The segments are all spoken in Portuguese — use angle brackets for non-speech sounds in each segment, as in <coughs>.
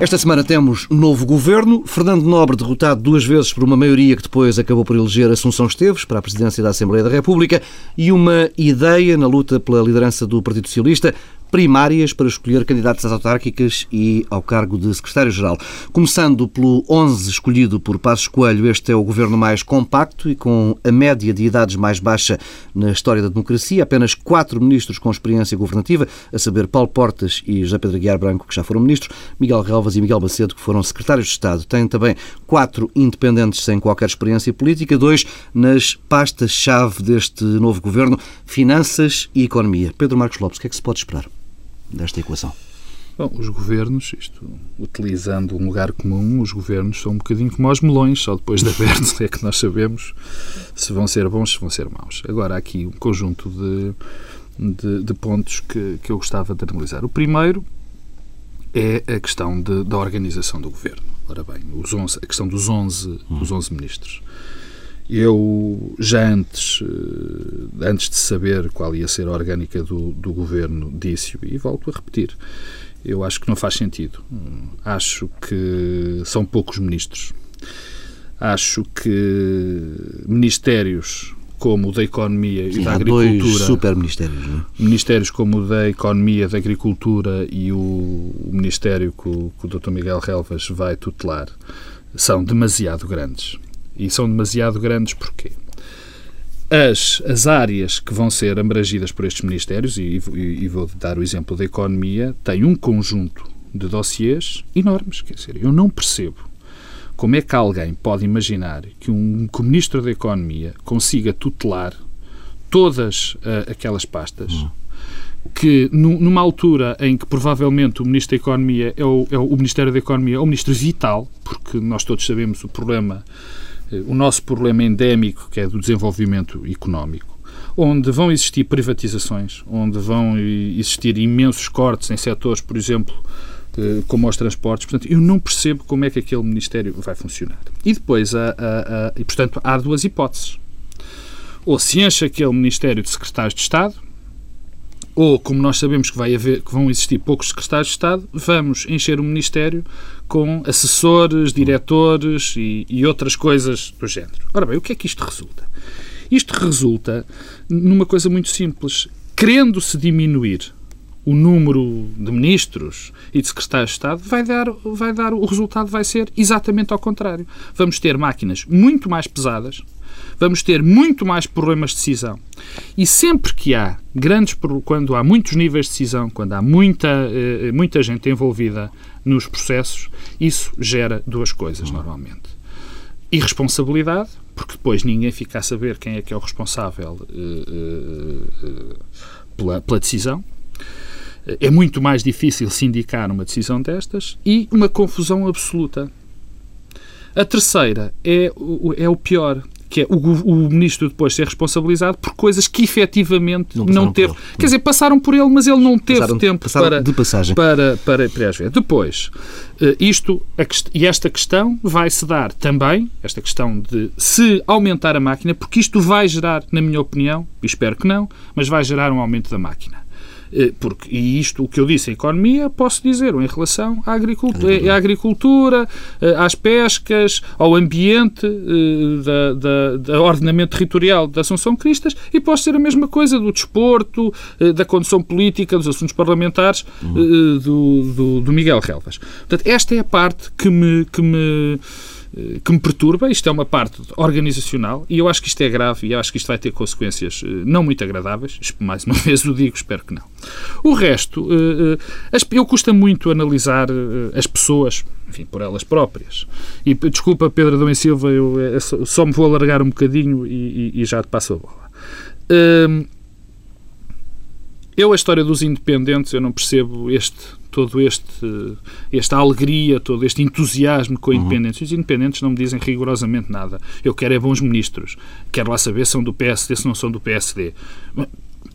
Esta semana temos novo governo. Fernando Nobre derrotado duas vezes por uma maioria que depois acabou por eleger Assunção Esteves para a presidência da Assembleia da República e uma ideia na luta pela liderança do Partido Socialista primárias para escolher candidatos às autárquicas e ao cargo de secretário-geral. Começando pelo 11 escolhido por Passos Coelho, este é o governo mais compacto e com a média de idades mais baixa na história da democracia. Apenas quatro ministros com experiência governativa, a saber Paulo Portas e José Pedro Aguiar Branco, que já foram ministros, Miguel Relvas e Miguel Bacedo, que foram secretários de Estado. Tem também quatro independentes sem qualquer experiência política, dois nas pastas-chave deste novo governo, finanças e economia. Pedro Marcos Lopes, o que é que se pode esperar? Desta equação? Bom, os governos, isto, utilizando um lugar comum, os governos são um bocadinho como os melões, só depois de abertos <laughs> é que nós sabemos se vão ser bons, se vão ser maus. Agora, há aqui um conjunto de, de, de pontos que, que eu gostava de analisar. O primeiro é a questão de, da organização do governo. Ora bem, os 11, a questão dos 11, hum. dos 11 ministros. Eu, já antes, eh, antes de saber qual ia ser a orgânica do, do governo, disse-o e volto a repetir. Eu acho que não faz sentido. Acho que são poucos ministros. Acho que ministérios como o da Economia Sim, e da Agricultura. Dois super ministérios, não é? Ministérios como o da Economia, da Agricultura e o, o Ministério que o, que o Dr. Miguel Relvas vai tutelar são demasiado grandes. E são demasiado grandes porquê? As, as áreas que vão ser abrangidas por estes ministérios, e, e, e vou dar o exemplo da economia, têm um conjunto de dossiês enormes. Quer dizer, eu não percebo como é que alguém pode imaginar que um que ministro da Economia consiga tutelar todas uh, aquelas pastas. Hum que numa altura em que provavelmente o Ministro da Economia é o, é o, Ministério da Economia é o Ministro vital, porque nós todos sabemos o problema o nosso problema endémico, que é do desenvolvimento económico, onde vão existir privatizações, onde vão existir imensos cortes em setores, por exemplo, eh, como os transportes. Portanto, eu não percebo como é que aquele Ministério vai funcionar. E depois, há, há, há, e, portanto, há duas hipóteses. Ou se enche aquele Ministério de Secretários de Estado, ou, como nós sabemos que, vai haver, que vão existir poucos secretários de Estado, vamos encher o Ministério com assessores, diretores e, e outras coisas do género. Ora bem, o que é que isto resulta? Isto resulta numa coisa muito simples. Querendo-se diminuir o número de ministros e de secretários de Estado, vai dar, vai dar, o resultado vai ser exatamente ao contrário. Vamos ter máquinas muito mais pesadas, vamos ter muito mais problemas de decisão. E sempre que há grandes, quando há muitos níveis de decisão, quando há muita, eh, muita gente envolvida nos processos, isso gera duas coisas normalmente. Irresponsabilidade, porque depois ninguém fica a saber quem é que é o responsável uh, pela, pela decisão. É muito mais difícil sindicar uma decisão destas e uma confusão absoluta. A terceira é, é o pior, que é o, o, ministro depois ser responsabilizado por coisas que efetivamente não, não teve. Quer dizer, passaram por ele, mas ele não teve passaram, tempo passaram para, de passagem. para, para, para, para Depois, eh, isto e esta questão vai-se dar também, esta questão de se aumentar a máquina, porque isto vai gerar, na minha opinião, espero que não, mas vai gerar um aumento da máquina. Eh, porque, e isto, o que eu disse, a economia, posso dizer em relação à agricultura, à, agricultura, eh, às pescas, ao ambiente eh, da, da, da, ordenamento territorial da Assunção Cristas e posso dizer a mesma coisa do desporto, da condução política, dos assuntos parlamentares uhum. do, do, do Miguel Relvas. Portanto, esta é a parte que me, que me que me perturba. Isto é uma parte organizacional e eu acho que isto é grave e acho que isto vai ter consequências eh, não muito agradáveis. Mais uma <laughs> vez o digo, espero que não. O resto, eh, eu custa muito analisar as pessoas, enfim, por elas próprias. E desculpa, Pedro Adão e Silva, eu só me vou alargar um bocadinho e, e, e já te passo a bola. Hum, eu, a história dos independentes, eu não percebo este todo este esta alegria, todo este entusiasmo com a uhum. independência. Os independentes não me dizem rigorosamente nada. Eu quero é bons ministros. Quero lá saber se são do PSD, se não são do PSD.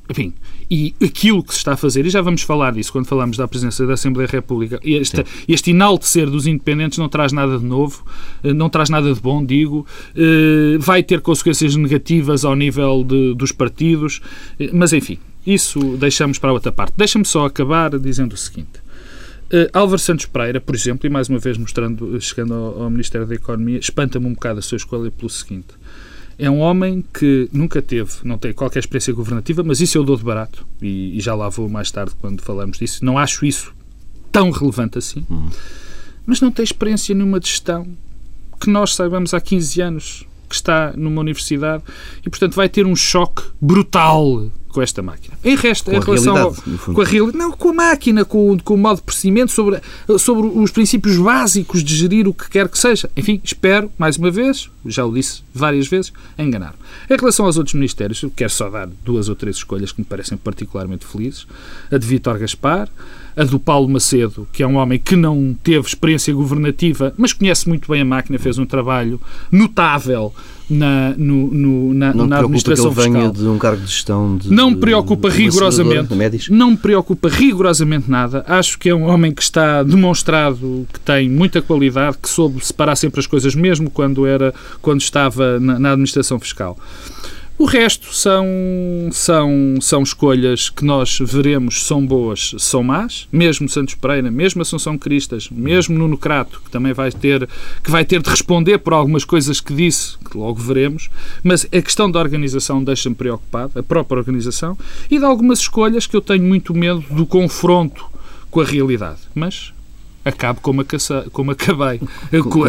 Enfim, e aquilo que se está a fazer, e já vamos falar disso quando falamos da presença da Assembleia da República, este, este enaltecer dos independentes não traz nada de novo, eh, não traz nada de bom, digo, eh, vai ter consequências negativas ao nível de, dos partidos, eh, mas enfim, isso deixamos para outra parte. Deixa-me só acabar dizendo o seguinte. Uh, Álvaro Santos Pereira, por exemplo, e mais uma vez mostrando, chegando ao, ao Ministério da Economia, espanta-me um bocado a sua escolha pelo seguinte. É um homem que nunca teve, não tem qualquer experiência governativa, mas isso eu dou de barato, e, e já lá vou mais tarde quando falamos disso. Não acho isso tão relevante assim, uhum. mas não tem experiência nenhuma de gestão que nós saibamos há 15 anos que está numa universidade e, portanto, vai ter um choque brutal com esta máquina. Em resto, com em relação ao, com a realidade, não com a máquina, com, com o modo de procedimento, sobre, sobre os princípios básicos de gerir o que quer que seja. Enfim, espero, mais uma vez, já o disse várias vezes, enganar. Em relação aos outros ministérios, eu quero só dar duas ou três escolhas que me parecem particularmente felizes. A de Vítor Gaspar, a do Paulo Macedo, que é um homem que não teve experiência governativa, mas conhece muito bem a máquina, fez um trabalho notável na, no, no, na, não na administração que ele fiscal. venha de um cargo de gestão de, Não me preocupa rigorosamente. Não me preocupa rigorosamente nada. Acho que é um homem que está demonstrado que tem muita qualidade, que soube separar sempre as coisas mesmo quando era quando estava na, na administração fiscal. O resto são, são, são escolhas que nós veremos são boas, são más. Mesmo Santos Pereira, mesmo Assunção Cristas, mesmo Nuno Crato, que também vai ter, que vai ter de responder por algumas coisas que disse, que logo veremos. Mas a questão da organização deixa-me preocupado, a própria organização, e de algumas escolhas que eu tenho muito medo do confronto com a realidade. Mas acabo como, caça, como acabei,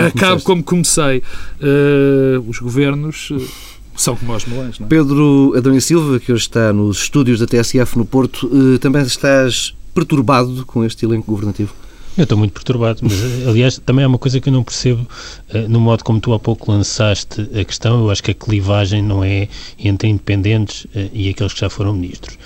acabo como comecei. Uh, os governos. Uh, são como os melões, não é? Pedro Adão Silva, que hoje está nos estúdios da TSF no Porto, eh, também estás perturbado com este elenco governativo? Eu estou muito perturbado, mas aliás também é uma coisa que eu não percebo uh, no modo como tu há pouco lançaste a questão. Eu acho que a clivagem não é entre independentes uh, e aqueles que já foram ministros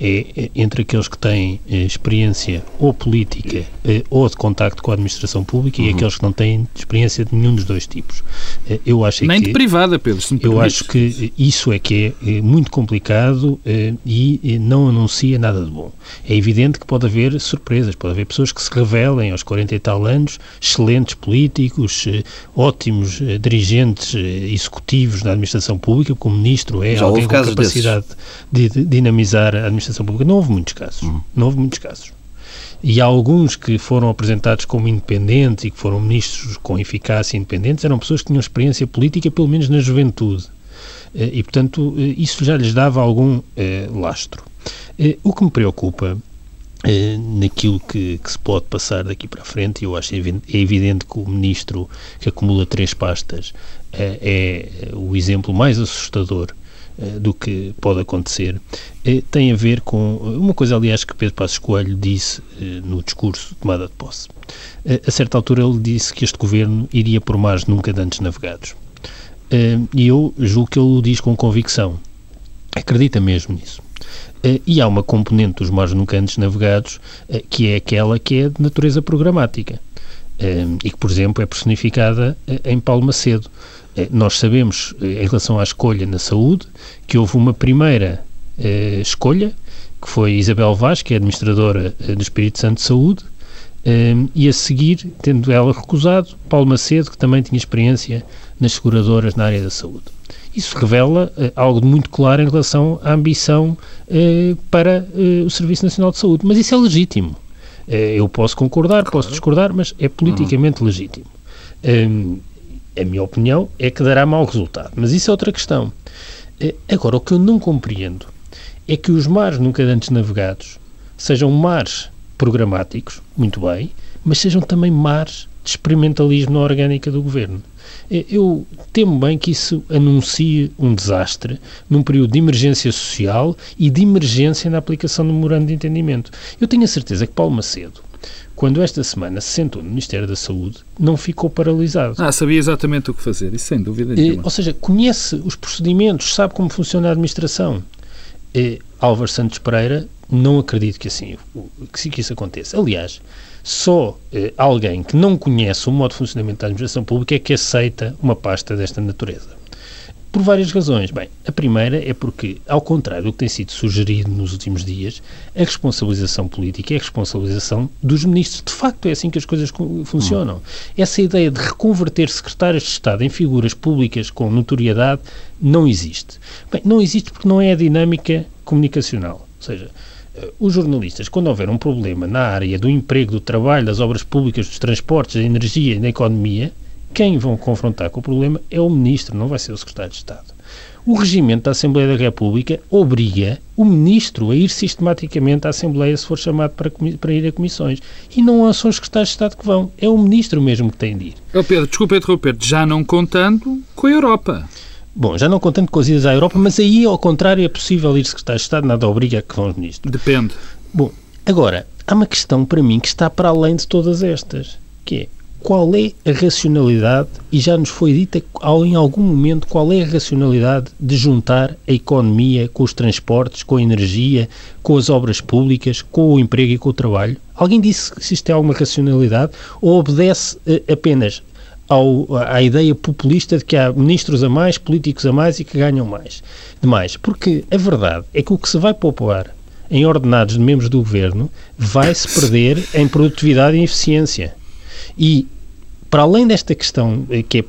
é, é entre aqueles que têm eh, experiência ou política eh, ou de contacto com a administração pública uhum. e aqueles que não têm experiência de nenhum dos dois tipos. Eh, eu acho Nem que, de privada, Pedro, se me Eu acho que isso é que é muito complicado e não anuncia nada de bom. É evidente que pode haver surpresas, pode haver pessoas que se revelem aos 40 e tal anos, excelentes políticos, ótimos dirigentes executivos da administração pública, como ministro é Já alguém com capacidade desses. de dinamizar a administração administração pública, não houve muitos casos. Uhum. Não houve muitos casos. E alguns que foram apresentados como independentes e que foram ministros com eficácia independentes eram pessoas que tinham experiência política, pelo menos na juventude. Eh, e, portanto, eh, isso já lhes dava algum eh, lastro. O que me preocupa naquilo que, que, se pode passar daqui para a frente, eu acho é evidente que o ministro que acumula três pastas é o exemplo mais assustador do que pode acontecer, eh, tem a ver com uma coisa, aliás, que Pedro Passos Coelho disse eh, no discurso de tomada de posse. A certa altura ele disse que este governo iria por mares nunca antes navegados. E eu julgo que ele o diz com convicção. Acredita mesmo nisso. E há uma componente dos mares nunca antes navegados que é aquela que é de natureza programática e que, por exemplo, é personificada em Paulo Macedo. Eh, nós sabemos, eh, em relação à escolha na saúde, que houve uma primeira eh, escolha, que foi Isabel Vaz, que é administradora do Espírito Santo de Saúde, e a seguir, tendo ela recusado, Paulo Macedo, que também tinha experiência nas seguradoras na área da saúde. Isso revela algo de muito claro em relação à ambição para o Serviço Nacional de Saúde. Mas isso é legítimo. Eu posso concordar, posso discordar, mas é politicamente uhum. legítimo a minha opinião, é que dará mau resultado. Mas isso é outra questão. Eh, agora, o que eu não compreendo é que os mares nunca antes navegados sejam mares programáticos, muito bem, mas sejam também mares de experimentalismo na orgânica do governo. Eh, eu temo bem que isso anuncie um desastre num período de emergência social e de emergência na aplicação do memorando de entendimento. Eu tenho a certeza que Paulo Macedo quando esta semana se sentou no Ministério da Saúde, não ficou paralisado. Ah, sabia exatamente o que fazer, isso sem dúvida nenhuma. ou seja, conhece os procedimentos, sabe como funciona a administração. E Álvaro Santos Pereira, não acredito que assim que isso aconteça. Aliás, só eh, alguém que não conhece o modo de funcionamento da administração pública é que aceita uma pasta desta natureza. Por várias razões. Bem, a primeira é porque, ao contrário do que tem sido sugerido nos últimos dias, a responsabilização política é a responsabilização dos ministros. De facto, é assim que as coisas funcionam. Hum. Essa ideia de reconverter secretários de Estado em figuras públicas com notoriedade não existe. Bem, não existe porque não é a dinâmica comunicacional. Ou seja, os jornalistas, quando houver um problema na área do emprego, do trabalho, das obras públicas, dos transportes, da energia e da economia, quem vão confrontar com o problema é o Ministro, não vai ser o Secretário de Estado. O regimento da Assembleia da República obriga o Ministro a ir sistematicamente à Assembleia se for chamado para, para ir a comissões. E não são os Secretários de Estado que vão, é o Ministro mesmo que tem de ir. Oh Pedro, desculpa interromper, já não contando com a Europa. Bom, já não contando com as idas à Europa, mas aí, ao contrário, é possível ir secretário de Estado, nada obriga a que vão os ministros. Depende. Bom, agora, há uma questão para mim que está para além de todas estas, que é qual é a racionalidade, e já nos foi dita em algum momento, qual é a racionalidade de juntar a economia com os transportes, com a energia, com as obras públicas, com o emprego e com o trabalho? Alguém disse se isto é alguma racionalidade ou obedece eh, apenas ao, à ideia populista de que há ministros a mais, políticos a mais e que ganham mais. Demais. Porque a verdade é que o que se vai poupar em ordenados de membros do governo vai-se perder em produtividade e eficiência. E, para além desta questão, eh, que é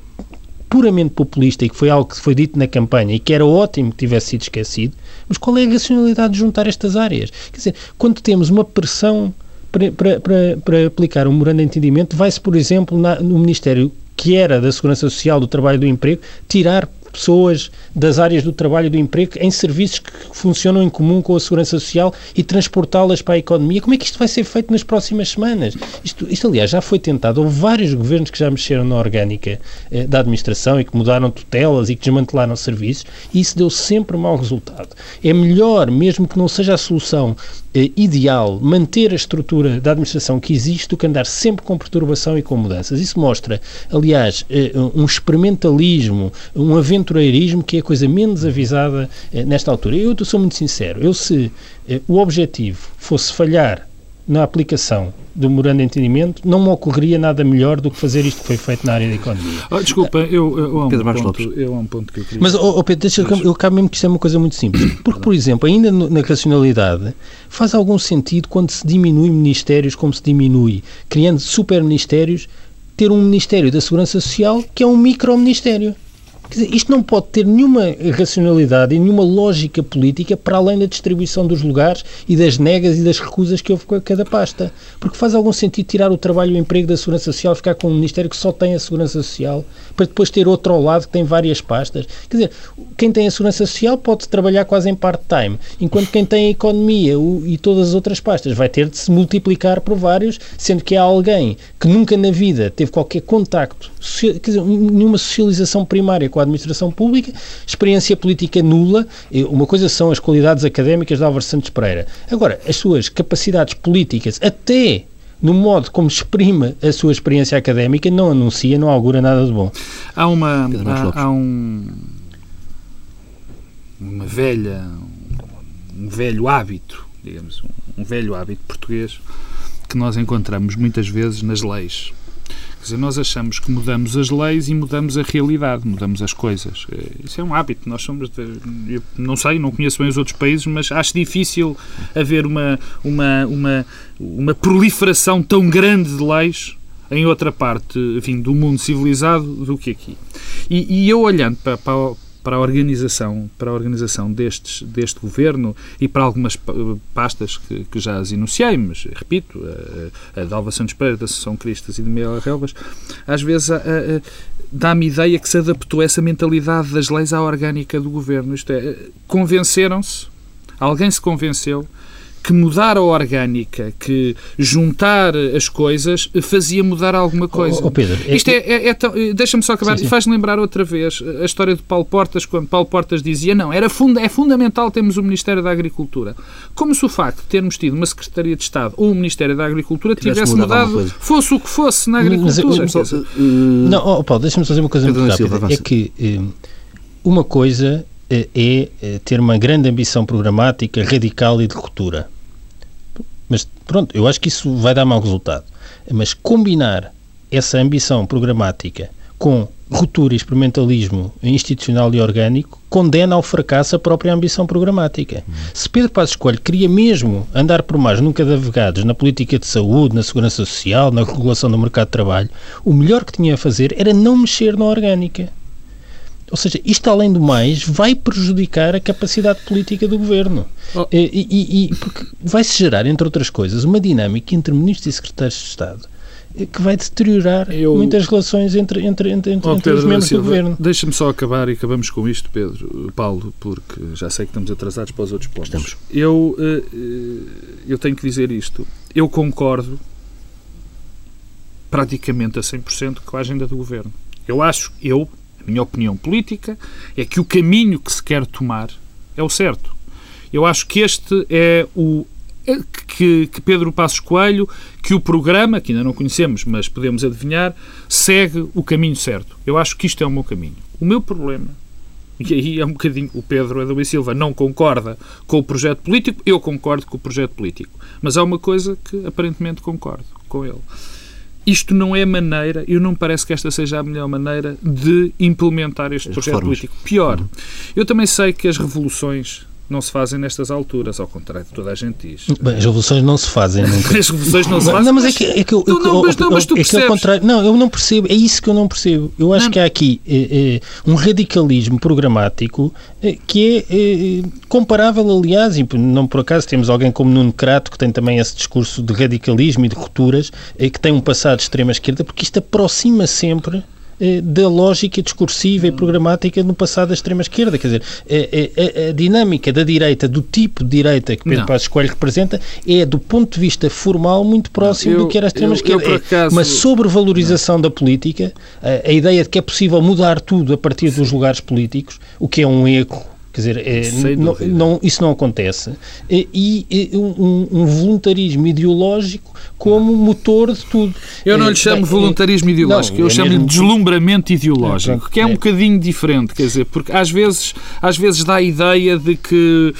puramente populista e que foi algo que foi dito na campanha e que era ótimo que tivesse sido esquecido, mas qual é a racionalidade de juntar estas áreas? Quer dizer, quando temos uma pressão para, para, para, aplicar um memorando de entendimento, vai-se, por exemplo, na, no Ministério que era da Segurança Social, do Trabalho e do Emprego, tirar pessoas das áreas do trabalho e do emprego em serviços que funcionam em comum com a segurança social e transportá-las para a economia. Como é que isto vai ser feito nas próximas semanas? Isto, isto aliás, já foi tentado. Houve vários governos que já mexeram na orgânica eh, da administração e que mudaram tutelas e que desmantelaram serviços e isso deu sempre mau resultado. É melhor, mesmo que não seja a solução eh, ideal, manter a estrutura da administração que existe do que andar sempre com perturbação e com mudanças. Isso mostra, aliás, eh, um experimentalismo, um aventureirismo que é a coisa menos avisada eh, nesta altura. Eu sou muito sincero, eu se eh, o objetivo fosse falhar na aplicação do memorando de entendimento, não me ocorreria nada melhor do que fazer isto que foi feito na área da economia. Oh, desculpa, eu, eu, há um ponto, eu há um ponto que eu queria... Mas, oh, oh Pedro, deixa, Mas... eu cabe mesmo que isto é uma coisa muito simples. <coughs> Porque, por exemplo, ainda no, na racionalidade, faz algum sentido quando se diminui ministérios como se diminui, criando super-ministérios, ter um Ministério da Segurança Social que é um micro-ministério. Dizer, isto não pode ter nenhuma racionalidade e nenhuma lógica política para além da distribuição dos lugares e das negas e das recusas que houve com cada pasta. Porque faz algum sentido tirar o trabalho e o emprego da Segurança Social, ficar com um Ministério que só tem a Segurança Social, para depois ter outro ao lado que tem várias pastas. Quer dizer, quem tem a Segurança Social pode trabalhar quase em part-time, enquanto quem tem a Economia o, e todas as outras pastas vai ter de se multiplicar por vários, sendo que há alguém que nunca na vida teve qualquer contacto, quer dizer, nenhuma socialização primária com a administração pública, experiência política nula. Uma coisa são as qualidades académicas de Álvaro Santos Pereira. Agora, as suas capacidades políticas, até no modo como exprime a sua experiência académica, não anuncia, não augura nada de bom. Há uma. Há, há um. Uma velha. Um velho hábito, digamos, um velho hábito português que nós encontramos muitas vezes nas leis. Quer dizer, nós achamos que mudamos as leis e mudamos a realidade, mudamos as coisas. Eh, isso é um hábito. Nós somos. De, eu não sei, não conheço bem os outros países, mas acho difícil haver uma, uma, uma, uma proliferação tão grande de leis em outra parte enfim, do mundo civilizado do que aqui. E, e eu olhando para, para, para a organização, para a organização destes, deste governo e para algumas pastas que, que já as enunciei, mas repito, a, a de Alva Santos Pereira, da Associação Cristas e de Miguel Relvas, às vezes dá-me ideia que se adaptou essa mentalidade das leis à orgânica do governo. Isto é, convenceram-se, alguém se convenceu que mudar a orgânica, que juntar as coisas, fazia mudar alguma coisa. Oh, oh Pedro, é, Isto é, é, é Deixa-me só acabar. Faz-me lembrar outra vez a história de Paulo Portas, quando Paulo Portas dizia não, era funda, é fundamental termos o Ministério da Agricultura. Como se o facto de termos tido uma Secretaria de Estado ou um Ministério da Agricultura tivesse, tivesse mudado, fosse o que fosse na agricultura. Mas, uh, não, oh, Paulo, deixa-me fazer uma coisa muito rápida. É que uma coisa é, é ter uma grande ambição programática, radical e de ruptura. Mas pronto, eu acho que isso vai dar mau resultado. Mas combinar essa ambição programática com ruptura e experimentalismo institucional e orgânico condena ao fracasso a própria ambição programática. Se Pedro Passos Coelho queria mesmo andar por mais nunca navegados na política de saúde, na segurança social, na regulação do mercado de trabalho, o melhor que tinha a fazer era não mexer na orgânica Ou seja, isto, além do mais, vai prejudicar a capacidade política do governo. Oh. E, e, e, porque vai-se gerar, entre outras coisas, uma dinâmica entre ministros e secretários de Estado que vai deteriorar eu... muitas relações entre, entre, entre, entre, oh, entre os membros Silva, do governo. Deixa-me só acabar e acabamos com isto, Pedro, Paulo, porque já sei que estamos atrasados para os outros pontos. Estamos. Eu, eh, eu tenho que dizer isto. Eu concordo praticamente a 100% com a agenda do governo. Eu acho, eu, a minha opinião política, é que o caminho que se quer tomar é o certo. Eu acho que este é o que, que, Pedro Passos Coelho, que o programa, que ainda não conhecemos, mas podemos adivinhar, segue o caminho certo. Eu acho que isto é o meu caminho. O meu problema, e aí é um bocadinho, o Pedro Adão e Silva não concorda com o projeto político, eu concordo com o projeto político. Mas há uma coisa que aparentemente concordo com ele. Isto não é maneira, eu não me parece que esta seja a melhor maneira de implementar este as projeto reformas. político. Pior, eu também sei que as revoluções não se fazem nestas alturas, ao contrário de toda a gente diz. Bem, as revoluções não se fazem <laughs> nunca. as revoluções não se fazem. Não, mas é que, é que eu, tu não, mas, não, mas tu é que contrário. Não, eu não percebo. É isso que eu não percebo. Eu acho não. que há aqui é, é, um radicalismo programático é, que é, é, comparável, aliás, e não por acaso temos alguém como Nuno Crato que tem também esse discurso de radicalismo e de rupturas, é, que tem um passado de extrema esquerda, porque isto aproxima sempre eh, da lógica discursiva e programática no passado da extrema-esquerda. Quer dizer, a, a, a, dinâmica da direita, do tipo de direita que Pedro Passos Coelho representa, é, do ponto de vista formal, muito próximo eu, do que era a extrema-esquerda. É uma sobrevalorização não. da política, a, a ideia de que é possível mudar tudo a partir dos lugares políticos, o que é um erro Quer dizer, é, não, não, isso não acontece. E, um, um, voluntarismo ideológico como motor de tudo. Eu não lhe chamo é, voluntarismo ideológico, não, eu é chamo-lhe deslumbramento ideológico, é, que é, um bocadinho diferente, quer dizer, porque às vezes, às vezes dá a ideia de que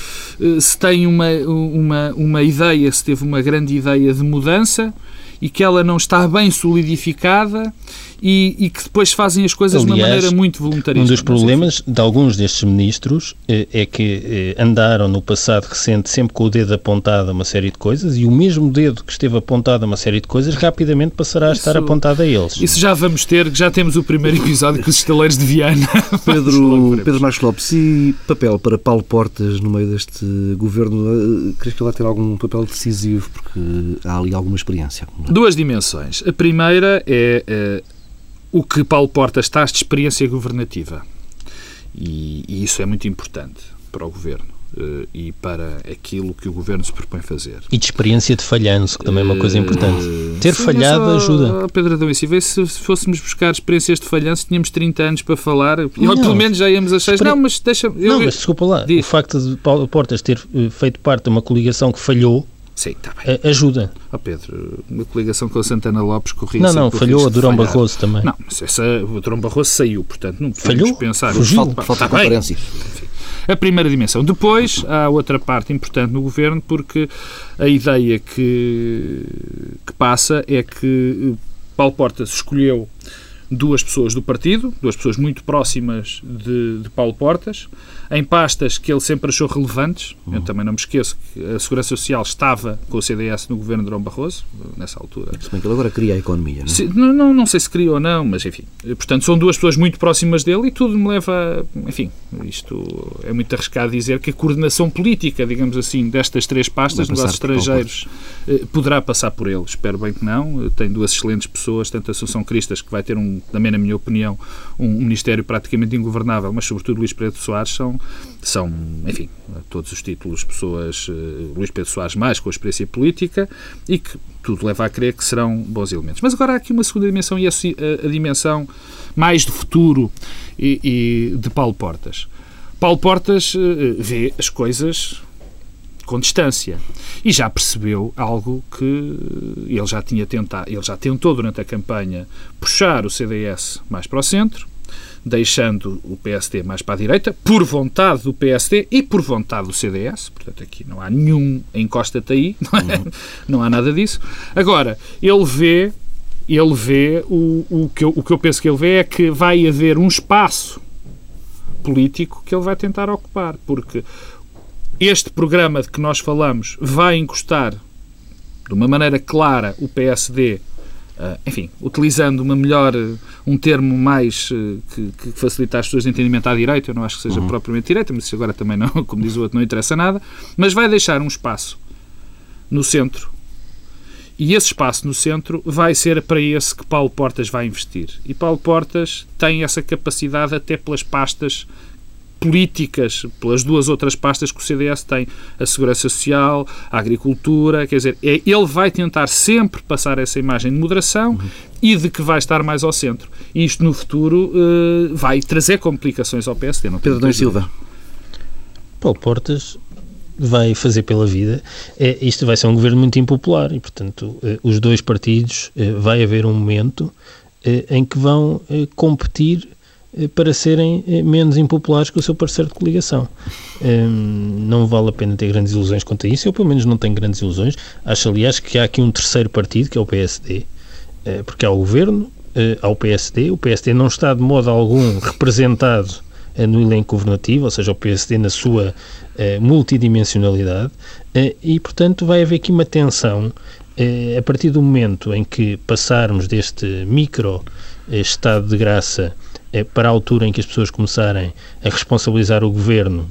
se tem uma, uma, uma ideia, se teve uma grande ideia de mudança e que ela não está bem solidificada e, e, que depois fazem as coisas Aliás, de uma maneira muito voluntarista. Um dos problemas de alguns destes ministros eh, é que eh, andaram no passado recente sempre com o dedo apontado a uma série de coisas e o mesmo dedo que esteve apontado a uma série de coisas rapidamente passará a estar apontado a eles. Isso já vamos ter, já temos o primeiro episódio com os estaleiros de Viana. <laughs> Pedro, Pedro Marcos Lopes, e papel para Paulo Portas no meio deste governo? Crees que ele vai ter algum papel decisivo? Porque há ali alguma experiência. Duas dimensões. A primeira é, é o que Paulo Portas traz de experiência governativa. E, e, isso é muito importante para o governo uh, e para aquilo que o governo se propõe fazer. E de experiência de falhanço, que também é uma coisa eh, importante. Uh, Ter falhado só, ajuda. Pedro Adão e Silva, se fôssemos buscar experiências de falhanço, tínhamos 30 anos para falar, e pelo menos já íamos a 6. Não, mas deixa eu, Não, mas desculpa lá. Diz. O facto de Paulo Portas ter feito parte de uma coligação que falhou Sim, está bem. Ajuda. Oh Pedro, uma coligação com a Santana Lopes corria Não, não, falhou a Durão Barroso também. Não, mas essa, o Durão Barroso saiu, portanto não podemos falhou? pensar. Fugiu. Falta, falta a conferência. A primeira dimensão. Depois, há outra parte importante no governo, porque a ideia que, que passa é que Paulo Portas escolheu duas pessoas do partido, duas pessoas muito próximas de, de Paulo Portas, em pastas que ele sempre achou relevantes. Uhum. Eu também não me esqueço que a Segurança Social estava com o CDS no governo de Dom Barroso, nessa altura. Se bem que ele agora cria a economia, não, é? se, não, não, não sei se cria ou não, mas enfim. Portanto, são duas pessoas muito próximas dele e tudo me leva. Enfim, isto é muito arriscado dizer que a coordenação política, digamos assim, destas três pastas, negócios estrangeiros, eh, poderá passar por ele. Espero bem que não. Tem duas excelentes pessoas, tanto a Assunção Cristas, que vai ter, um, também na minha opinião, um ministério praticamente ingovernável, mas sobretudo Luís Pedro Soares, são são, enfim, todos os títulos pessoas, uh, Luís Pedro Soares mais com a experiência política e que tudo leva a crer que serão bons elementos. Mas agora há aqui uma segunda dimensão e a, a, a dimensão mais de futuro e, e, de Paulo Portas. Paulo Portas uh, vê as coisas com distância e já percebeu algo que ele já tinha tentado, ele já tentou durante a campanha puxar o CDS mais para o centro, deixando o PSD mais para a direita, por vontade do PSD e por vontade do CDS. Portanto, aqui não há nenhum encosta-te aí, não, é? uhum. <laughs> não há nada disso. Agora, ele vê, ele vê o, o, que eu, o que eu penso que ele vê é que vai haver um espaço político que ele vai tentar ocupar, porque este programa de que nós falamos vai encostar de uma maneira clara o PSD Uh, enfim, utilizando uma melhor, um termo mais uh, que, que facilita as pessoas de entendimento à direita, eu não acho que seja uhum. propriamente direita, mas isso agora também não, <laughs> como diz o outro, não interessa nada, mas vai deixar um espaço no centro e esse espaço no centro vai ser para esse que Paulo Portas vai investir. E Paulo Portas tem essa capacidade até pelas pastas políticas, pelas duas outras pastas que o CDS tem, a Segurança Social, a Agricultura, quer dizer, é, ele vai tentar sempre passar essa imagem de moderação uhum. e de que vai estar mais ao centro. E isto no futuro uh, vai trazer complicações ao PSD. Não Pedro Dom Silva. Paulo Portas vai fazer pela vida. É, isto vai ser um governo muito impopular e, portanto, eh, os dois partidos, eh, vai haver um momento eh, em que vão competir para serem menos impopulares que o seu parceiro de coligação. Não vale a pena ter grandes ilusões quanto a isso, eu pelo menos não tenho grandes ilusões. Acho, aliás, que há aqui um terceiro partido, que é o PSD, porque há o governo, há o PSD, o PSD não está de modo algum representado no elenco governativo, ou seja, o PSD na sua multidimensionalidade, e, portanto, vai haver aqui uma tensão a partir do momento em que passarmos deste micro estado de graça para a altura em que as pessoas começarem a responsabilizar o governo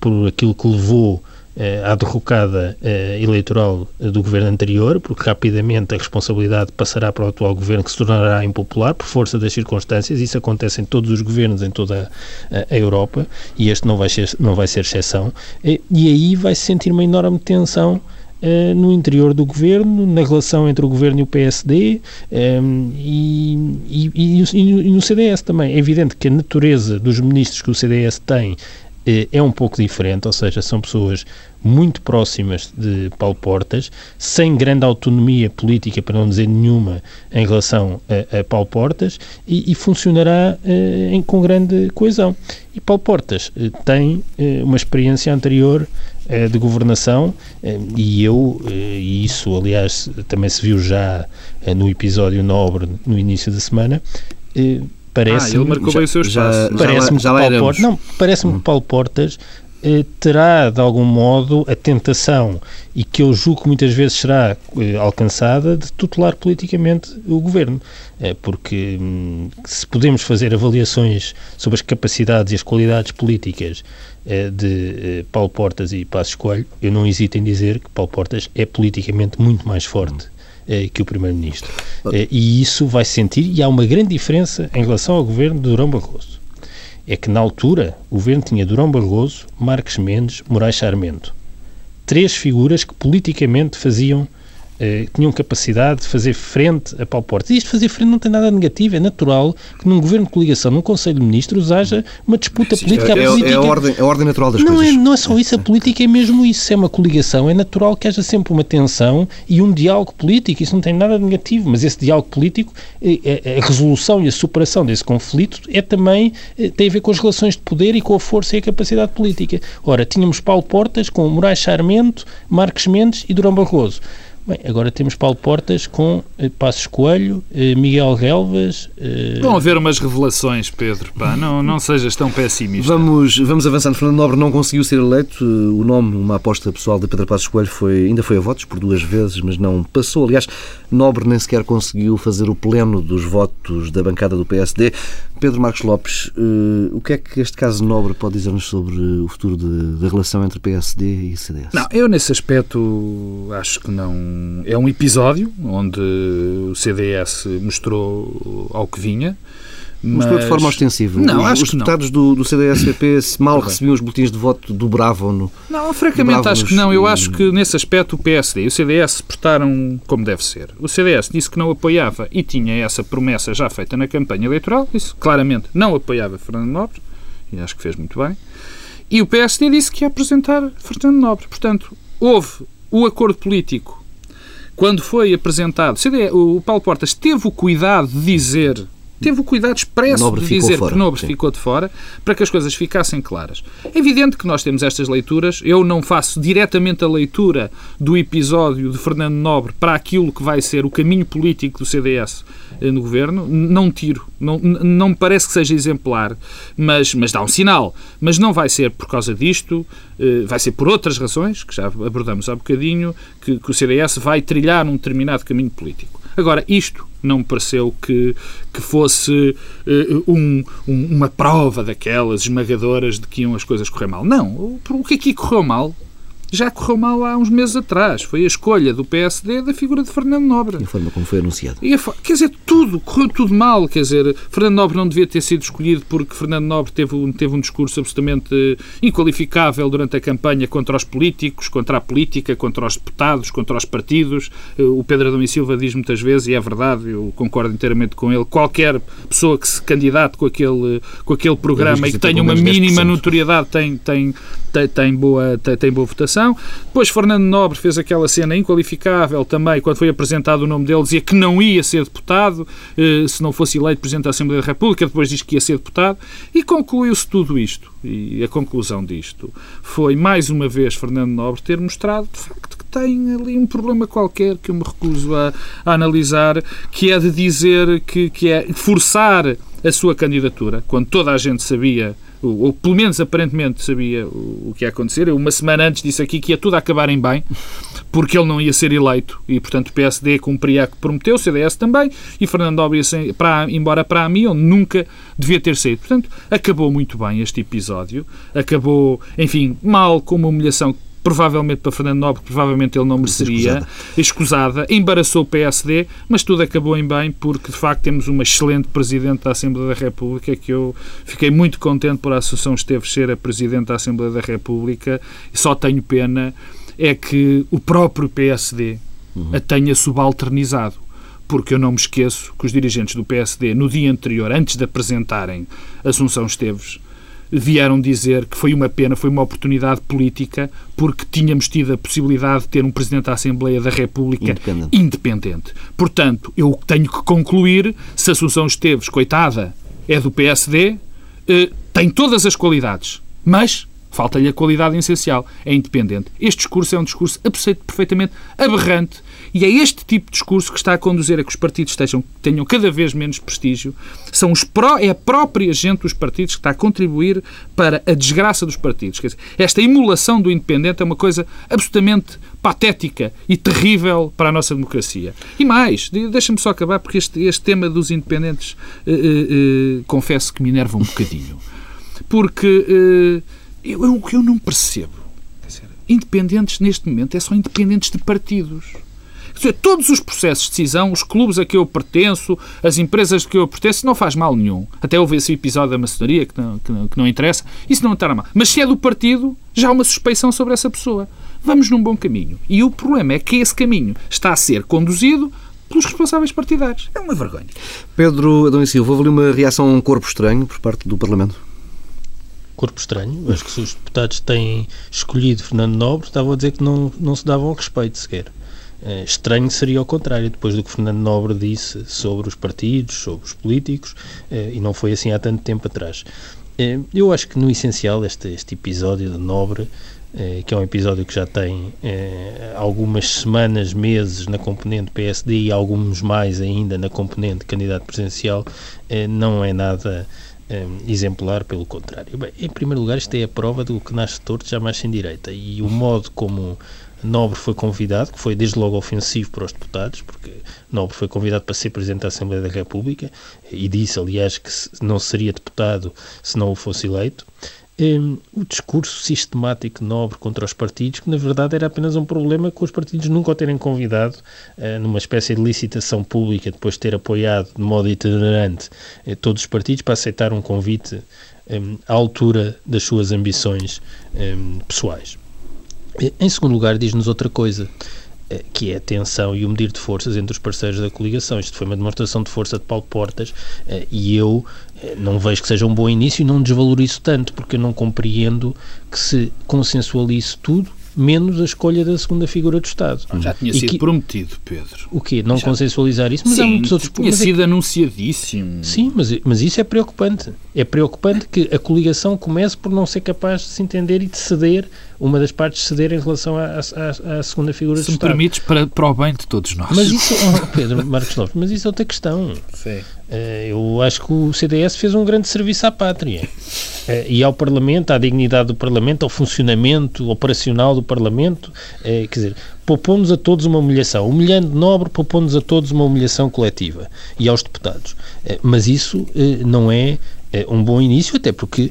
por aquilo que levou eh, à derrocada eh, eleitoral do governo anterior, porque rapidamente a responsabilidade passará para o atual governo, que se tornará impopular por força das circunstâncias. Isso acontece em todos os governos em toda a, a Europa e este não vai ser, não vai ser exceção. E, e aí vai se sentir uma enorme tensão Uh, no interior do governo, na relação entre o governo e o PSD um, e, e, e, e, no CDS também. É evidente que a natureza dos ministros que o CDS tem eh, é um pouco diferente, ou seja, são pessoas muito próximas de Paulo Portas, sem grande autonomia política, para não dizer nenhuma, em relação a, a Paulo Portas, e, e funcionará eh, em, com grande coesão. E Paulo Portas eh, tem eh, uma experiência anterior eh, de governação, eh, e eu, e isso aliás também se viu já no episódio nobre no início da semana, Parece ah, ele marcou bem o seu espaço. Parece-me que, Paulo Portas, não, parece hum. que Paulo Portas eh, terá, de algum modo, a tentação, e que eu julgo que muitas vezes será eh, alcançada, de tutelar politicamente o governo. Eh, porque hum, se podemos fazer avaliações sobre as capacidades e as qualidades políticas eh, de eh, Paulo Portas e Passos Coelho, eu não hesito em dizer que Paulo Portas é politicamente muito mais forte que o Primeiro-Ministro. Eh, e isso vai sentir, e há uma grande diferença em relação ao governo de Durão Barroso. É que na altura o governo tinha Durão Barroso, Marques Mendes, Moraes Charmento. Três figuras que politicamente faziam eh, tinham capacidade de fazer frente a Paulo Portas. E isto fazer frente não tem nada negativo, é natural que num governo de coligação, num Conselho de Ministros, haja uma disputa Sim, política. É, a, política... É, a ordem, é a ordem natural das não coisas. É, não é só isso, a política é mesmo isso. Se é uma coligação, é natural que haja sempre uma tensão e um diálogo político. Isso não tem nada negativo, mas esse diálogo político, eh, eh, a resolução e a superação desse conflito é também, tem a ver com as relações de poder e com a força e a capacidade política. Ora, tínhamos Paulo Portas com Moraes Charmento, Marques Mendes e Durão Barroso. Bem, agora temos Paulo Portas com eh, Passos Coelho, eh, Miguel Relvas. Eh... Vão haver umas revelações, Pedro. Pá, não, não sejas tão pessimista. Vamos, vamos avançando. Fernando Nobre não conseguiu ser eleito. O nome, uma aposta pessoal de Pedro Passos Coelho, foi, ainda foi a votos por duas vezes, mas não passou. Aliás, Nobre nem sequer conseguiu fazer o pleno dos votos da bancada do PSD. Pedro Marcos Lopes, uh, o que é que este caso Nobre pode dizer-nos sobre o futuro da relação entre PSD e CDS? Não, eu nesse aspecto acho que não é um episódio onde o CDS mostrou ao que vinha. Mas... Mostrou de forma ostensiva. Não, os, os deputados do, do CDS-PP mal recebiam os boletins de voto dobravam no. Não, francamente acho que não. Eu acho que nesse aspecto o PSD e o CDS se portaram como deve ser. O CDS disse que não apoiava e tinha essa promessa já feita na campanha eleitoral. Disse claramente não apoiava Fernando Nobre e acho que fez muito bem. E o PSD disse que ia apresentar Fernando Nobre. Portanto, houve o acordo político quando foi apresentado, o Paulo Portas teve o cuidado de dizer teve o cuidado expresso de dizer fora, que Nobre sim. ficou de fora para que as coisas ficassem claras. É evidente que nós temos estas leituras. Eu não faço diretamente a leitura do episódio de Fernando Nobre para aquilo que vai ser o caminho político do CDS eh, no governo. Não tiro. Não, não me parece que seja exemplar, mas, mas dá um sinal. Mas não vai ser por causa disto, eh, vai ser por outras razões, que já abordamos há bocadinho, que, que o CDS vai trilhar um determinado caminho político. Agora, isto não me pareceu que, que fosse uh, um, um, uma prova daquelas esmagadoras de que iam as coisas correr mal. Não. O, que aqui correu mal já correu mal há uns meses atrás. Foi a escolha do PSD da figura de Fernando Nobre. E a forma como foi anunciado. Quer dizer, tudo, correu tudo mal. Quer dizer, Fernando Nobre não devia ter sido escolhido porque Fernando Nobre teve um, teve um discurso absolutamente inqualificável durante a campanha contra os políticos, contra a política, contra os deputados, contra os partidos. Eh, o Pedro Adão e Silva diz muitas vezes, e é verdade, eu concordo inteiramente com ele, qualquer pessoa que se candidate com aquele, com aquele programa e que tenha uma mínima notoriedade tem, tem, tem, tem, boa, tem, tem boa votação. Depois Fernando Nobre fez aquela cena inqualificável também, quando foi apresentado o nome dele, dizia que não ia ser deputado eh, se não fosse eleito Presidente da Assembleia da República, depois diz que ia ser deputado, e concluiu-se tudo isto. E a conclusão disto foi, mais uma vez, Fernando Nobre ter mostrado, de facto, que tem ali um problema qualquer que eu me recuso a, a analisar, que é de dizer que, que é forçar a sua candidatura, quando toda a gente sabia ou pelo menos aparentemente sabia o que ia acontecer. Uma semana antes, disse aqui que ia tudo acabar em bem, porque ele não ia ser eleito e, portanto, o PSD cumpria o que prometeu, o CDS também, e Fernando ia para, embora para a mim, onde nunca devia ter saído. Portanto, acabou muito bem este episódio, acabou, enfim, mal com uma humilhação provavelmente para Fernando Nobre, provavelmente ele não mereceria, escusada, embaraçou o PSD, mas tudo acabou em bem porque de facto temos uma excelente Presidente da Assembleia da República que eu fiquei muito contente por a Associação Esteves ser a Presidente da Assembleia da República. E só tenho pena é que o próprio PSD uhum. a tenha subalternizado porque eu não me esqueço que os dirigentes do PSD, no dia anterior, antes de apresentarem Assunção Esteves, vieram dizer que foi uma pena, foi uma oportunidade política, porque tínhamos tido a possibilidade de ter um Presidente da Assembleia da República independente. independente. Portanto, eu tenho que concluir, se Assunção Esteves, coitada, é do PSD, eh, tem todas as qualidades, mas falta-lhe a qualidade essencial, é independente. Este discurso é um discurso perfeitamente aberrante e é este tipo de discurso que está a conduzir a que os partidos estejam, tenham cada vez menos prestígio. São os pró, é a própria gente dos partidos que está a contribuir para a desgraça dos partidos. Dizer, esta emulação do independente é uma coisa absolutamente patética e terrível para a nossa democracia. E mais, deixa-me só acabar, porque este, este tema dos independentes, eh, eh, eh, confesso que me enerva um bocadinho. Porque eh, eu, o que eu não percebo, independentes neste momento é só independentes de partidos dizer, todos os processos de decisão, os clubes a que eu pertenço, as empresas a que eu pertenço, não faz mal nenhum. Até houve esse episódio da maçonaria que não, que não, que não interessa. Isso não está mal. Mas se é do partido, já há uma suspeição sobre essa pessoa. Vamos num bom caminho. E o problema é que esse caminho está a ser conduzido pelos responsáveis partidários. É uma vergonha. Pedro Adão Silva, houve ali uma reação a um corpo estranho por parte do Parlamento? Corpo estranho. Acho que se os deputados têm escolhido Fernando Nobre, estavam a dizer que não, não se davam respeito sequer. Eh, estranho seria ao contrário, depois do que Fernando Nobre disse sobre os partidos, sobre os políticos, eh, e não foi assim há tanto tempo atrás. Eh, eu acho que no essencial este, este episódio de Nobre, que é um episódio que já tem algumas semanas, meses na componente PSD e alguns mais ainda na componente candidato presidencial, não é nada exemplar, pelo contrário. Bem, em primeiro lugar, isto é a prova do que nasce torto jamais sem direita e o modo como Nobre foi convidado, que foi desde logo ofensivo para os deputados, porque Nobre foi convidado para ser Presidente da Assembleia da República e disse, aliás, que não seria deputado se não o fosse eleito. Um, o discurso sistemático nobre contra os partidos, que na verdade era apenas um problema com os partidos nunca o terem convidado uh, numa espécie de licitação pública, depois de ter apoiado de modo itinerante uh, todos os partidos para aceitar um convite um, à altura das suas ambições um, pessoais. Em segundo lugar, diz-nos outra coisa, eh, que é a tensão e o medir de forças entre os parceiros da coligação. Isto foi uma demonstração de força de Paulo Portas eh, e eu eh, não vejo que seja um bom início e não desvalorizo tanto, porque eu não compreendo que se consensualize tudo menos a escolha da segunda figura do Estado. Já tinha sido que, prometido, Pedro. O quê? Não Já. consensualizar isso? Mas Sim, há muitos outros tinha sido é... anunciadíssimo. Sim, mas, mas isso é preocupante. É preocupante que a coligação comece por não ser capaz de se entender e de ceder, uma das partes ceder em relação à, à, à segunda figura se do Estado. Se me permites, para, para o bem de todos nós. Mas isso, oh, Pedro Marcos Lopes, mas isso é outra questão. Sim. Eh, eu acho que o CDS fez um grande serviço à pátria eh, e ao Parlamento, à dignidade do Parlamento, ao funcionamento operacional do Parlamento. Eh, quer dizer, poupou-nos a todos uma humilhação. Humilhando Nobre, poupou-nos a todos uma humilhação coletiva e aos deputados. Mas isso não é um bom início, até porque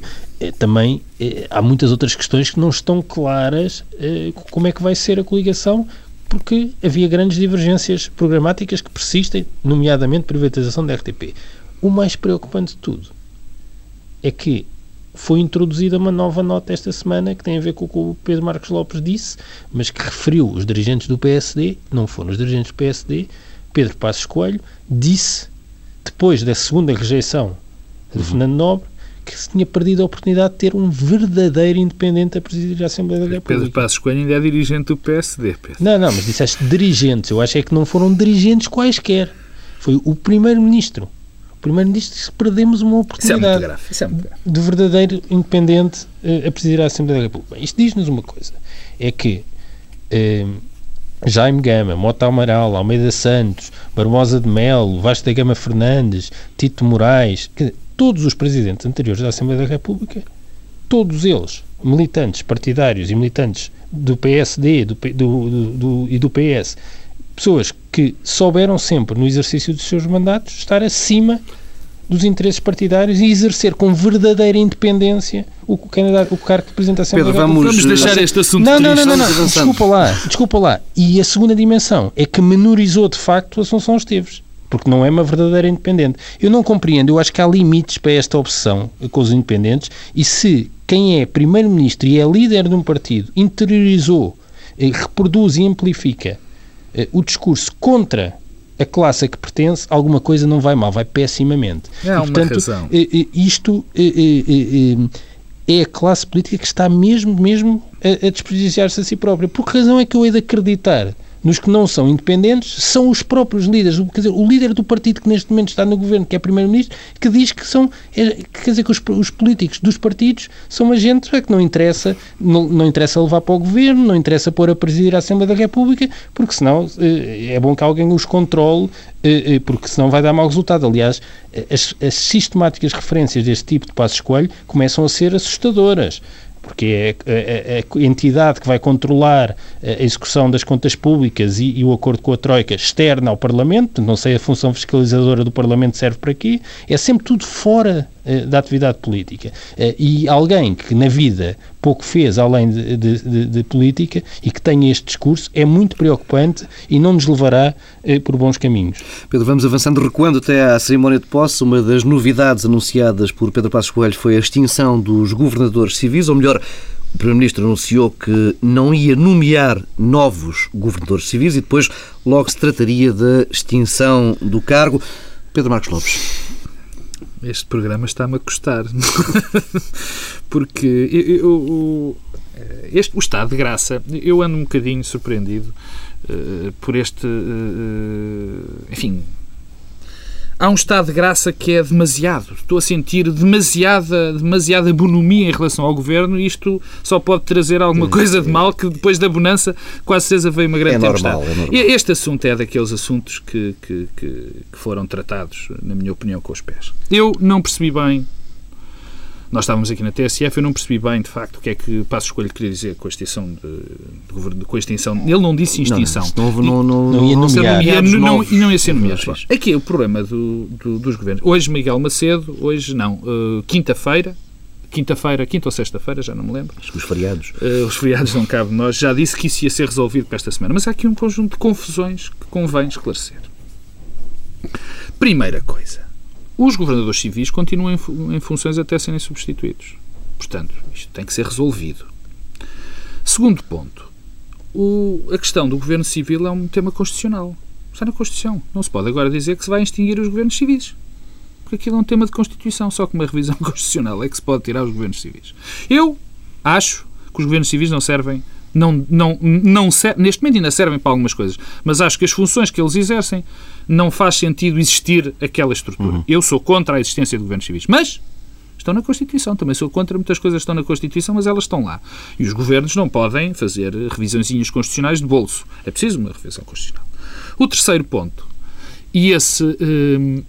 também há muitas outras questões que não estão claras como é que vai ser a coligação porque havia grandes divergências programáticas que persistem, nomeadamente privatização da RTP. O mais preocupante de tudo é que foi introduzida uma nova nota esta semana que tem a ver com o que o Pedro Marcos Lopes disse, mas que referiu os dirigentes do PSD, não foram os dirigentes do PSD, Pedro Passos Coelho, disse, depois da segunda rejeição de uhum. Fernando Nobre, que se tinha perdido a oportunidade de ter um verdadeiro independente a presidir a Assembleia da República. Pedro Passos Coelho ainda é dirigente do PSD, Pedro. Não, não, mas disseste dirigentes. Eu acho é que não foram dirigentes quaisquer. Foi o Primeiro-Ministro. O Primeiro-Ministro disse que perdemos uma oportunidade Isso é muito grave. de verdadeiro independente uh, a presidir a Assembleia da República. Bem, isto diz-nos uma coisa. É que uh, Jaime Gama, Mota Amaral, Almeida Santos, Barbosa de Melo, Vasta Gama Fernandes, Tito Moraes, todos os presidentes anteriores da Assembleia da República, todos eles militantes partidários e militantes do PSD do, do, do, e do PS, pessoas que souberam sempre, no exercício dos seus mandatos, estar acima dos interesses partidários e exercer com verdadeira independência o, candidato, o cargo de representa a Assembleia Pedro, vamos, vamos deixar este assunto não, não, não, não, não, desculpa lá, desculpa lá. E a segunda dimensão é que menorizou de facto a Assunção Esteves porque não é uma verdadeira independente. Eu não compreendo, eu acho que há limites para esta obsessão com os independentes e se quem é primeiro-ministro e é líder de um partido interiorizou, eh, reproduz e amplifica eh, o discurso contra a classe a que pertence, alguma coisa não vai mal, vai pessimamente. É, e, portanto, razão. Eh, isto é a classe política que está mesmo, mesmo a, a desprestigiar-se a si própria. Por que razão é que eu hei de acreditar nos que não são independentes são os próprios líderes. Quer dizer, o líder do partido que neste momento está no governo, que é primeiro-ministro, que diz que são, é, quer dizer, que os, os, políticos dos partidos são agentes é que não interessa, não, não interessa levar para o governo, não interessa pôr a presidir a Assembleia da República, porque senão eh, é bom que alguém os controle, eh, eh, porque senão vai dar mau resultado. Aliás, as, as sistemáticas referências deste tipo de passo escolho começam a ser assustadoras porque é a, é, é a, entidade que vai controlar a execução das contas públicas e, e, o acordo com a Troika externa ao Parlamento, não sei a função fiscalizadora do Parlamento serve para quê, é sempre tudo fora eh, da atividade política. Eh, e alguém que na vida pouco fez além de, de, de, de, política e que tenha este discurso é muito preocupante e não nos levará eh, por bons caminhos. Pedro, vamos avançando, recuando até à cerimónia de posse. Uma das novidades anunciadas por Pedro Passos Coelho foi a extinção dos governadores civis, ou melhor, o Primeiro-Ministro anunciou que não ia nomear novos governadores civis e depois logo se trataria da extinção do cargo. Pedro Marcos Lopes. Este programa está-me a custar. <laughs> Porque eu, eu, este, o estado de graça, eu ando um bocadinho surpreendido uh, por este. Uh, enfim, há um estado de graça que é demasiado. Estou a sentir demasiada, demasiada bonomia em relação ao governo e isto só pode trazer alguma coisa de mal que depois da bonança quase certeza veio uma grande é tempestade. Normal, é Este assunto é daqueles assuntos que, que, que, que foram tratados, na minha opinião, com os pés. Eu não percebi bem nós estávamos aqui na TSF, eu não percebi bem, de facto, o que é que Passo Escolho queria dizer com a extinção de, governo, com a extinção. Ele não disse extinção. Não, não, não, não, ia nomear. Ia, não, não, ia ser nomeado. Aqui é o problema do, do, dos governos. Hoje Miguel Macedo, hoje não. Uh, Quinta-feira, quinta-feira, quinta ou sexta-feira, já não me lembro. Acho que os feriados. Uh, os feriados não cabem nós. Já disse que isso ia ser resolvido para esta semana. Mas há aqui um conjunto de confusões que convém esclarecer. Primeira coisa. Os governadores civis continuam em, funções até serem substituídos. Portanto, isto tem que ser resolvido. Segundo ponto, o, a questão do governo civil é um tema constitucional. Está na Constituição. Não se pode agora dizer que se vai extinguir os governos civis. Porque aquilo é um tema de Constituição. Só com uma revisão <laughs> constitucional é que se pode tirar os governos civis. Eu acho que os governos civis não servem. Não, não, não, neste momento ainda servem para algumas coisas, mas acho que as funções que eles exercem não faz sentido existir aquela estrutura. Uhum. Eu sou contra a existência de governos civis. Mas estão na Constituição. Também sou contra muitas coisas que estão na Constituição, mas elas estão lá. E os governos não podem fazer revisõezinhas constitucionais de bolso. É preciso uma revisão constitucional. O terceiro ponto, e esse hum,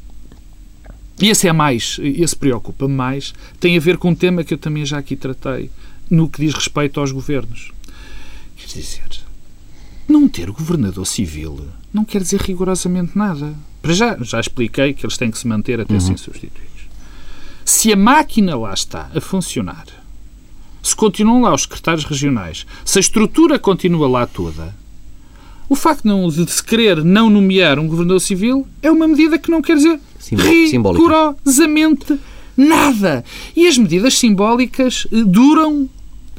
esse é mais, esse preocupa mais, tem a ver com um tema que eu também já aqui tratei, no que diz respeito aos governos. Quer dizer, não ter governador civil não quer dizer rigorosamente nada. Para já, já expliquei que eles têm que se manter até uhum. serem substituídos. Se a máquina lá está a funcionar, se continuam lá os secretários regionais, se a estrutura continua lá toda, o facto não, de se querer não nomear um governador civil é uma medida que não quer dizer rigorosamente nada. E as medidas simbólicas eh, duram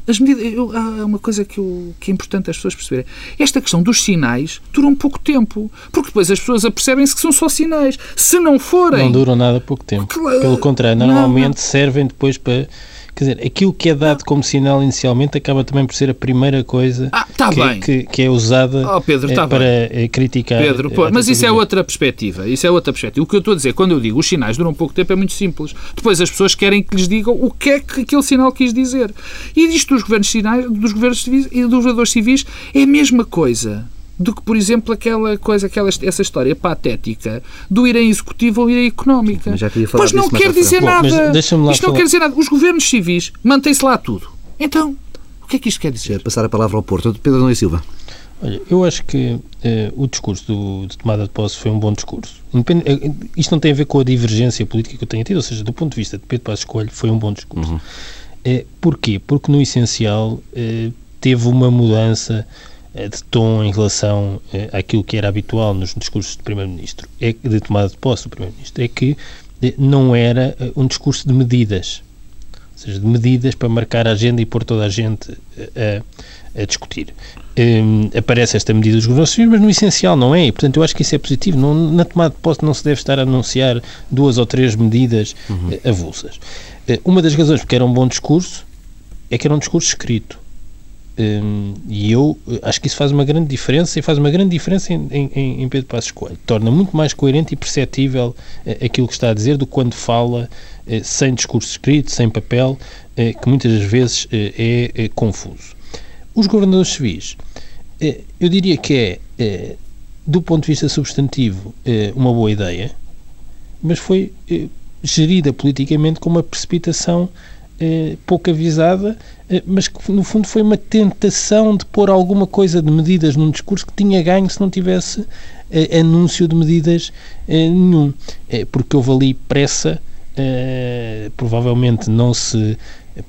as medidas, eu, há uma coisa que, eu, que é importante as pessoas perceberem. Esta questão dos sinais dura um pouco tempo. Porque depois as pessoas apercebem-se que são só sinais. Se não forem. Não duram nada pouco tempo. Pelo contrário, normalmente não, não. servem depois para Quer dizer, aquilo que é dado como sinal inicialmente acaba também por ser a primeira coisa ah, tá que. Que, que, é usada oh, Pedro, tá para bem. Eh, criticar. Pedro, pô, mas isso é outra perspectiva. Isso é outra perspectiva. O que eu estou a dizer, quando eu digo os sinais duram pouco tempo, é muito simples. Depois as pessoas querem que lhes digam o que é que aquele sinal quis dizer. E disto dos governos, sinais, dos governos civis e dos governadores civis é a mesma coisa do que, por exemplo, aquela coisa, aquela, essa história patética do ir em executivo ou ir em económica. pois não quer dizer Bom, nada. Isto falar. não quer dizer nada. Os governos civis mantêm-se lá tudo. Então, o que é que isto quer dizer? Passar a palavra ao Porto. Pedro Nunes Silva. Olha, eu acho que eh, o discurso do, de tomada de posse foi um bom discurso. Independ... Eh, isto não tem a ver com a divergência política que eu tenha tido, ou seja, do ponto de vista de Pedro Passos Coelho, foi um bom discurso. Uhum. Eh, porquê? Porque, no essencial, eh, teve uma mudança de tom em relação eh, àquilo que era habitual nos discursos do Primeiro-Ministro, é de tomada de posse do Primeiro-Ministro, é que eh, não era um discurso de medidas, ou seja, de medidas para marcar a agenda e pôr toda a gente a, a discutir. Um, aparece esta medida dos governos civis, mas no essencial não é, e portanto eu acho que isso é positivo. Não, na tomada de posse não se deve estar a anunciar duas ou três medidas uhum. avulsas. Uma das razões porque era um bom discurso é que era um discurso escrito. Um, e eu eh, acho que isso faz uma grande diferença e faz uma grande diferença em, em, em Pedro Passos Coelho. Torna muito mais coerente e perceptível uh, aquilo que está a dizer do que quando fala uh, sem discurso escrito, sem papel, uh, que muitas vezes é, é, confuso. Os governadores civis, eu diria que é, do ponto de vista substantivo, uma boa ideia, mas foi gerida politicamente com uma precipitação eh, pouco avisada, eh, mas que no fundo foi uma tentação de pôr alguma coisa de medidas num discurso que tinha ganho se não tivesse eh, anúncio de medidas eh, nenhum. porque houve ali pressa, provavelmente não se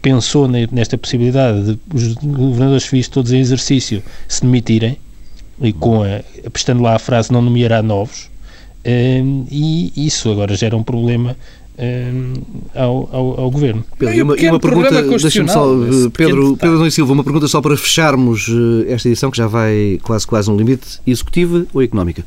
pensou nesta possibilidade de os governadores civis todos em exercício se demitirem, e com a, lá a frase não nomeará novos, e isso agora gera um problema ao, ao, ao, governo. Pedro, e uma, e uma pergunta, deixa-me só, Pedro, Pedro Nunes Silva, uma pergunta só para fecharmos eh, esta edição que já vai quase quase um limite, executiva ou económica?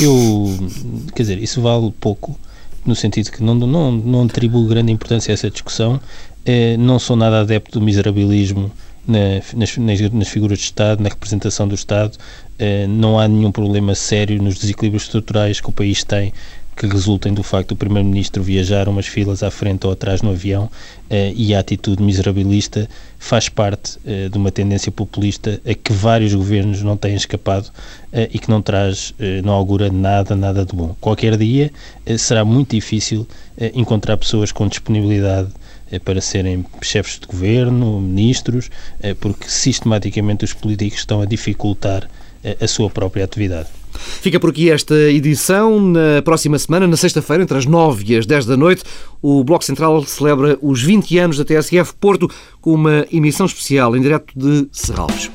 Eu, quer dizer, isso vale pouco, no sentido que não, não, não atribuo grande importância a essa discussão, é, não sou nada adepto do miserabilismo na, nas, nas, figuras de Estado, na representação do Estado, é, não há nenhum problema sério nos desequilíbrios estruturais que o país tem que resultem do facto do Primeiro-Ministro viajar umas filas à frente ou atrás no avião eh, e a atitude miserabilista faz parte eh, de uma tendência populista a que vários governos não têm escapado eh, e que não traz, não augura nada, nada de bom. Qualquer dia será muito difícil encontrar pessoas com disponibilidade para serem chefes de governo, ministros, porque sistematicamente os políticos estão a dificultar a sua própria atividade. Fica por aqui esta edição. Na próxima semana, na sexta-feira, entre as 9 e as 10 da noite, o Bloco Central celebra os 20 anos da TSF Porto com uma emissão especial em direto de Serralves.